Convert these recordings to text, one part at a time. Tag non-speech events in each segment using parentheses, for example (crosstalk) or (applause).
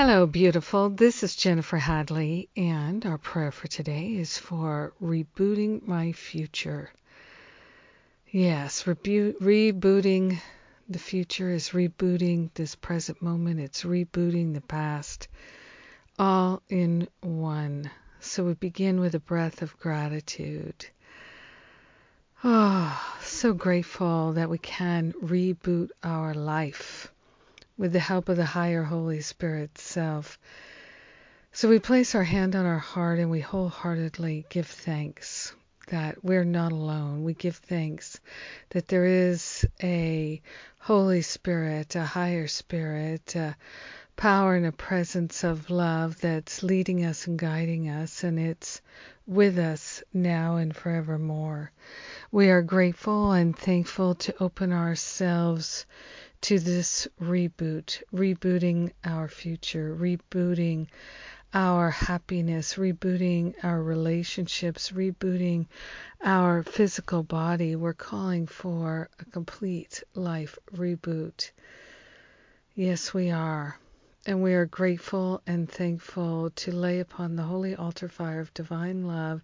Hello, beautiful. This is Jennifer Hadley, and our prayer for today is for rebooting my future. Yes, rebu- rebooting the future is rebooting this present moment, it's rebooting the past, all in one. So we begin with a breath of gratitude. Oh, so grateful that we can reboot our life with the help of the higher Holy Spirit self. So we place our hand on our heart and we wholeheartedly give thanks that we're not alone. We give thanks that there is a Holy Spirit, a higher spirit, a power and a presence of love that's leading us and guiding us, and it's with us now and forevermore. We are grateful and thankful to open ourselves to this reboot, rebooting our future, rebooting our happiness, rebooting our relationships, rebooting our physical body. We're calling for a complete life reboot. Yes, we are. And we are grateful and thankful to lay upon the holy altar fire of divine love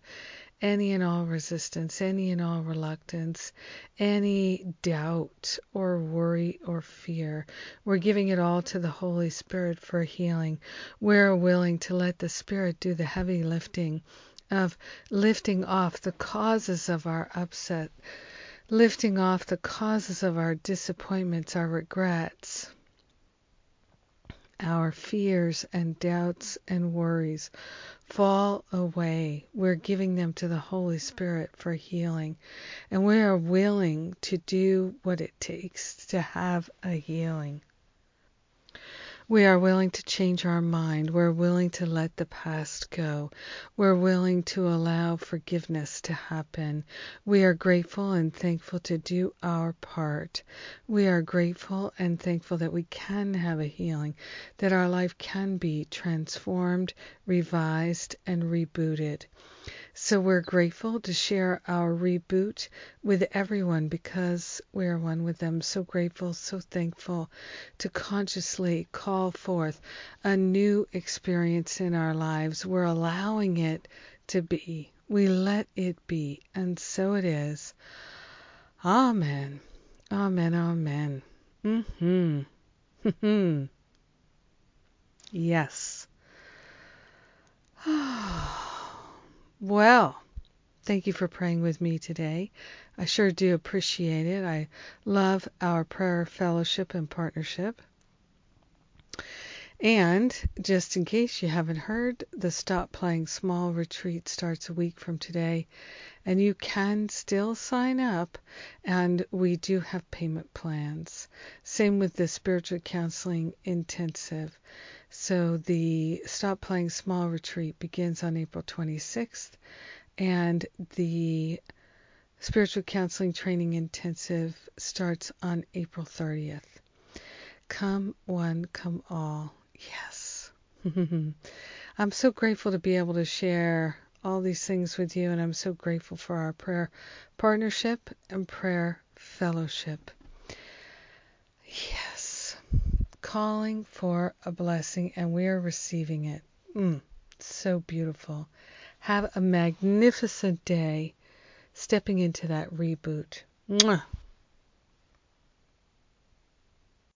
any and all resistance, any and all reluctance, any doubt or worry or fear. We're giving it all to the Holy Spirit for healing. We're willing to let the Spirit do the heavy lifting of lifting off the causes of our upset, lifting off the causes of our disappointments, our regrets our fears and doubts and worries fall away. We're giving them to the Holy Spirit for healing. And we are willing to do what it takes to have a healing. We are willing to change our mind. We're willing to let the past go. We're willing to allow forgiveness to happen. We are grateful and thankful to do our part. We are grateful and thankful that we can have a healing, that our life can be transformed, revised, and rebooted. So we're grateful to share our reboot with everyone because we're one with them. So grateful, so thankful to consciously call forth a new experience in our lives. We're allowing it to be. We let it be. And so it is. Amen. Amen. Amen. Mm-hmm. (laughs) yes. (sighs) (sighs) Well, thank you for praying with me today. I sure do appreciate it. I love our prayer fellowship and partnership. And just in case you haven't heard, the Stop Playing Small retreat starts a week from today, and you can still sign up, and we do have payment plans. Same with the spiritual counseling intensive. So the Stop Playing Small retreat begins on April 26th, and the Spiritual Counseling Training Intensive starts on April 30th. Come one, come all. Yes. (laughs) I'm so grateful to be able to share all these things with you, and I'm so grateful for our prayer partnership and prayer fellowship. Yes calling for a blessing and we are receiving it. Mm, so beautiful. Have a magnificent day stepping into that reboot. Mwah.